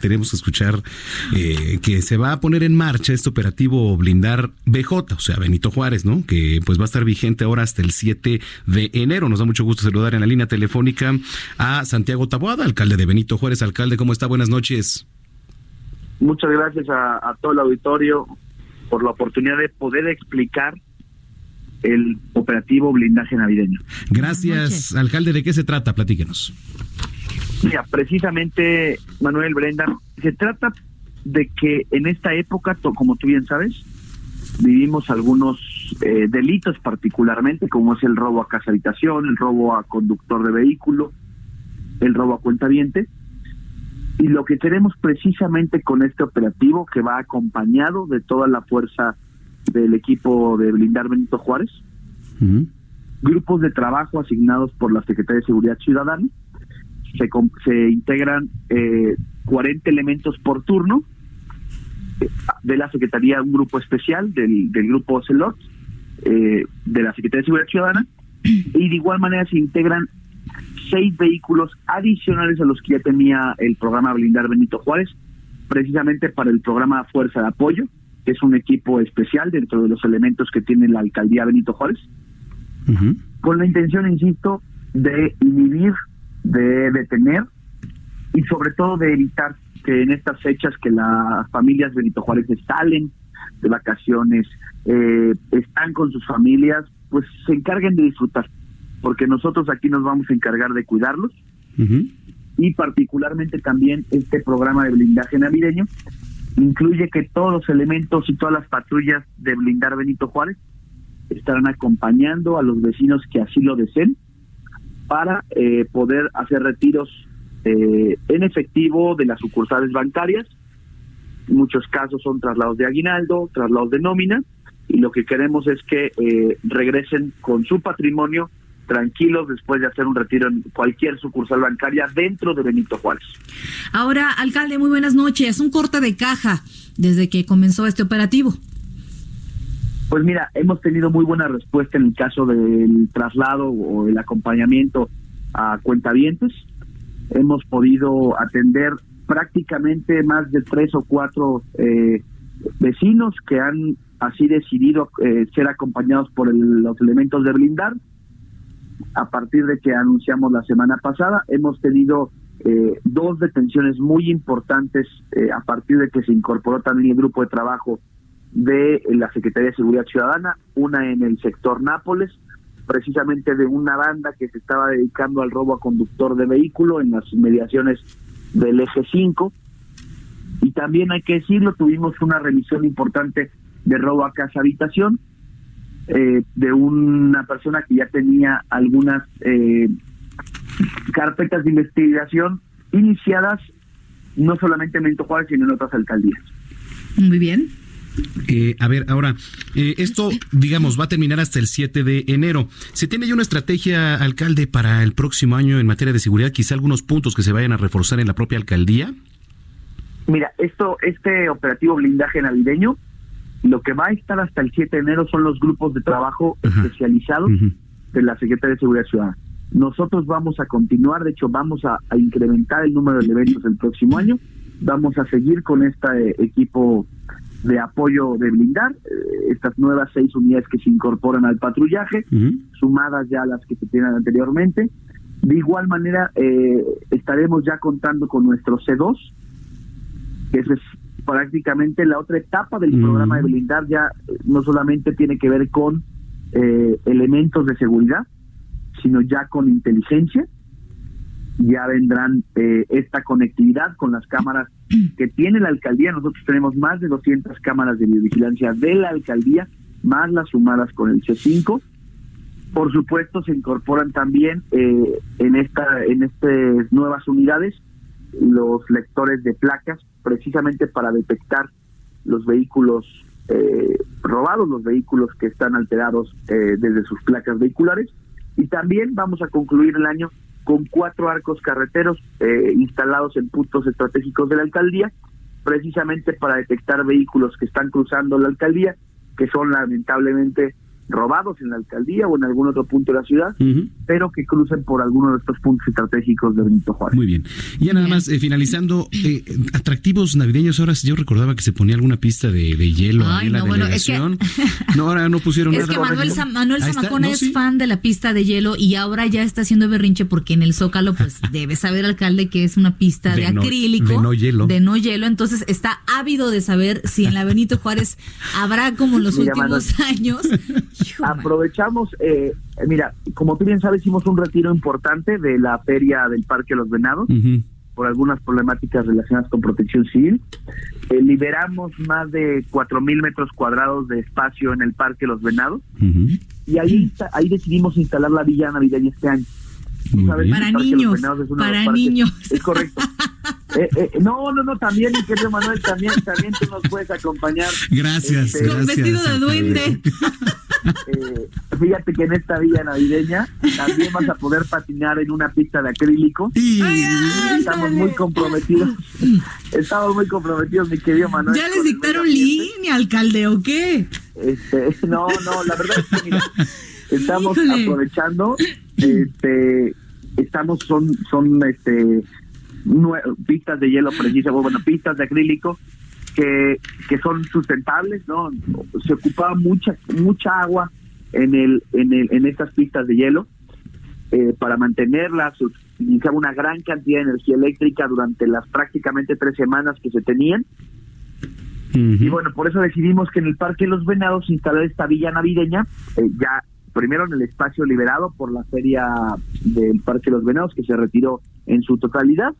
Tenemos que escuchar eh, que se va a poner en marcha este operativo blindar BJ, o sea, Benito Juárez, ¿no? Que pues va a estar vigente ahora hasta el 7 de enero. Nos da mucho gusto saludar en la línea telefónica a Santiago Taboada, alcalde de Benito Juárez. Alcalde, ¿cómo está? Buenas noches. Muchas gracias a, a todo el auditorio por la oportunidad de poder explicar el operativo blindaje navideño. Gracias, alcalde. ¿De qué se trata? Platíquenos. Mira, precisamente, Manuel Brenda, se trata de que en esta época, como tú bien sabes, vivimos algunos eh, delitos particularmente, como es el robo a casa habitación, el robo a conductor de vehículo, el robo a cuentaviente. Y lo que queremos precisamente con este operativo, que va acompañado de toda la fuerza del equipo de blindar Benito Juárez, grupos de trabajo asignados por la Secretaría de Seguridad Ciudadana. Se, se integran eh, 40 elementos por turno eh, de la Secretaría, un grupo especial del, del grupo Ocelot, eh, de la Secretaría de Seguridad Ciudadana, y de igual manera se integran seis vehículos adicionales a los que ya tenía el programa Blindar Benito Juárez, precisamente para el programa Fuerza de Apoyo, que es un equipo especial dentro de los elementos que tiene la alcaldía Benito Juárez con la intención, insisto, de inhibir, de detener y sobre todo de evitar que en estas fechas que las familias Benito Juárez salen de vacaciones, eh, están con sus familias, pues se encarguen de disfrutar, porque nosotros aquí nos vamos a encargar de cuidarlos. Y particularmente también este programa de blindaje navideño incluye que todos los elementos y todas las patrullas de blindar Benito Juárez estarán acompañando a los vecinos que así lo deseen para eh, poder hacer retiros eh, en efectivo de las sucursales bancarias. En muchos casos son traslados de aguinaldo, traslados de nómina, y lo que queremos es que eh, regresen con su patrimonio tranquilos después de hacer un retiro en cualquier sucursal bancaria dentro de Benito Juárez. Ahora, alcalde, muy buenas noches. Un corte de caja desde que comenzó este operativo. Pues mira, hemos tenido muy buena respuesta en el caso del traslado o el acompañamiento a cuentavientes. Hemos podido atender prácticamente más de tres o cuatro eh, vecinos que han así decidido eh, ser acompañados por el- los elementos de blindar. A partir de que anunciamos la semana pasada, hemos tenido eh, dos detenciones muy importantes eh, a partir de que se incorporó también el grupo de trabajo de la Secretaría de Seguridad Ciudadana, una en el sector Nápoles, precisamente de una banda que se estaba dedicando al robo a conductor de vehículo en las inmediaciones del eje 5. Y también hay que decirlo, tuvimos una revisión importante de robo a casa habitación eh, de una persona que ya tenía algunas eh, carpetas de investigación iniciadas no solamente en Benito Juárez, sino en otras alcaldías. Muy bien. Eh, a ver, ahora, eh, esto, digamos, va a terminar hasta el 7 de enero. ¿Se tiene ya una estrategia, alcalde, para el próximo año en materia de seguridad? Quizá algunos puntos que se vayan a reforzar en la propia alcaldía. Mira, esto, este operativo blindaje navideño, lo que va a estar hasta el 7 de enero son los grupos de trabajo Ajá. especializados de la Secretaría de Seguridad Ciudadana. Nosotros vamos a continuar, de hecho, vamos a, a incrementar el número de eventos el próximo año. Vamos a seguir con este equipo de apoyo de blindar, eh, estas nuevas seis unidades que se incorporan al patrullaje sumadas ya a las que se tienen anteriormente. De igual manera, eh, estaremos ya contando con nuestro C2, que es prácticamente la otra etapa del programa de blindar, ya eh, no solamente tiene que ver con eh, elementos de seguridad, sino ya con inteligencia. Ya vendrán eh, esta conectividad con las cámaras que tiene la alcaldía. Nosotros tenemos más de 200 cámaras de videovigilancia de la alcaldía, más las sumadas con el C5 Por supuesto, se incorporan también eh, en esta en estas nuevas unidades los lectores de placas, precisamente para detectar los vehículos eh, robados, los vehículos que están alterados eh, desde sus placas vehiculares. Y también vamos a concluir el año con cuatro arcos carreteros eh, instalados en puntos estratégicos de la alcaldía, precisamente para detectar vehículos que están cruzando la alcaldía, que son lamentablemente robados en la alcaldía o en algún otro punto de la ciudad, pero que crucen por alguno de estos puntos estratégicos de Benito Juárez. Muy bien. Y ya nada más, eh, finalizando, eh, atractivos navideños, ahora yo recordaba que se ponía alguna pista de, de hielo Ay, en la no, bueno, es delegación. No, ahora no pusieron Es nada. que Manuel. Zamacona No, es sí. fan de la pista de hielo y ahora ya está haciendo berrinche porque en el Zócalo, pues debe saber, alcalde, que es una pista de, De no- acrílico. de no hielo. De no hielo. Entonces está ávido de saber si en la Benito Juárez habrá como en los Mira, últimos años. Aprovechamos, eh, mira, como tú bien sabes, hicimos un retiro importante de la feria del Parque Los Venados por algunas problemáticas relacionadas con protección civil. Eh, liberamos más de cuatro mil metros cuadrados de espacio en el Parque Los Venados y ahí, ahí decidimos instalar la villa navideña este año. Sabes Para niños, de para niños. Es correcto. Eh, eh, no, no, no, también, mi querido Manuel, también, también tú nos puedes acompañar. Gracias, Este, Con gracias. vestido de duende. Eh, fíjate que en esta villa navideña también vas a poder patinar en una pista de acrílico. Ay, Estamos muy comprometidos. Estamos muy comprometidos, mi querido Manuel. ¿Ya les dictaron línea, alcalde, o qué? Este, no, no, la verdad es que mira, estamos Híjole. aprovechando, este, estamos, son, son, este, pistas de hielo precisas, bueno, pistas de acrílico que, que son sustentables, ¿no? Se ocupaba mucha, mucha agua en el, en el, en estas pistas de hielo eh, para mantenerlas, utilizaba una gran cantidad de energía eléctrica durante las prácticamente tres semanas que se tenían. Y bueno, por eso decidimos que en el Parque Los Venados instalar esta villa navideña, eh, ya primero en el espacio liberado por la feria del Parque Los Venados, que se retiró en su totalidad.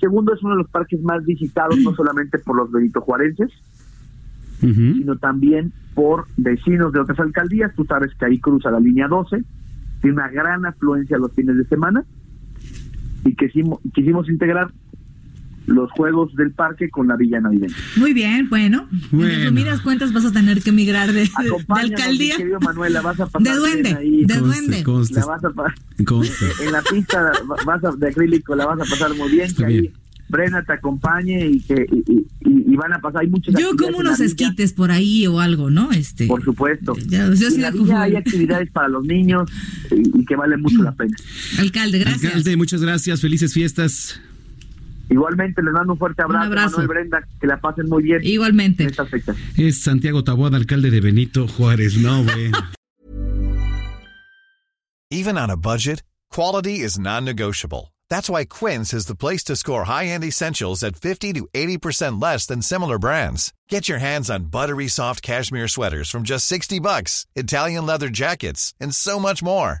Segundo, es uno de los parques más visitados, no solamente por los benitojuarenses, Ujú. sino también por vecinos de otras alcaldías. Tú sabes que ahí cruza la línea 12, tiene una gran afluencia los fines de semana, y quisimos, quisimos integrar los juegos del parque con la villa navideña. Muy bien, bueno. Bueno. En resumidas cuentas vas a tener que emigrar de, de- alcaldía. mi querido Manuel, la vas a pasar De duende, ahí. de Conste, duende. conste, La vas a en la pista va- vas a- de acrílico la vas a pasar muy bien, Está que ahí bien. Brenda te acompañe y que y, y- y- van a pasar hay muchas Yo como unos esquites por ahí o algo, ¿no? Este. por supuesto. Ya, yo sí la la hay actividades para los niños y, y que vale mucho la pena. Alcalde, gracias. Alcalde, muchas gracias. Felices fiestas. Igualmente les mando un fuerte abrazo, abrazo. Manuel Brenda, que la pasen muy bien Igualmente. en estas fechas. Es Santiago Taboada, alcalde de Benito Juárez. No, bueno. Even on a budget, quality is non-negotiable. That's why Quince is the place to score high-end essentials at 50 to 80% less than similar brands. Get your hands on buttery soft cashmere sweaters from just 60 bucks, Italian leather jackets, and so much more.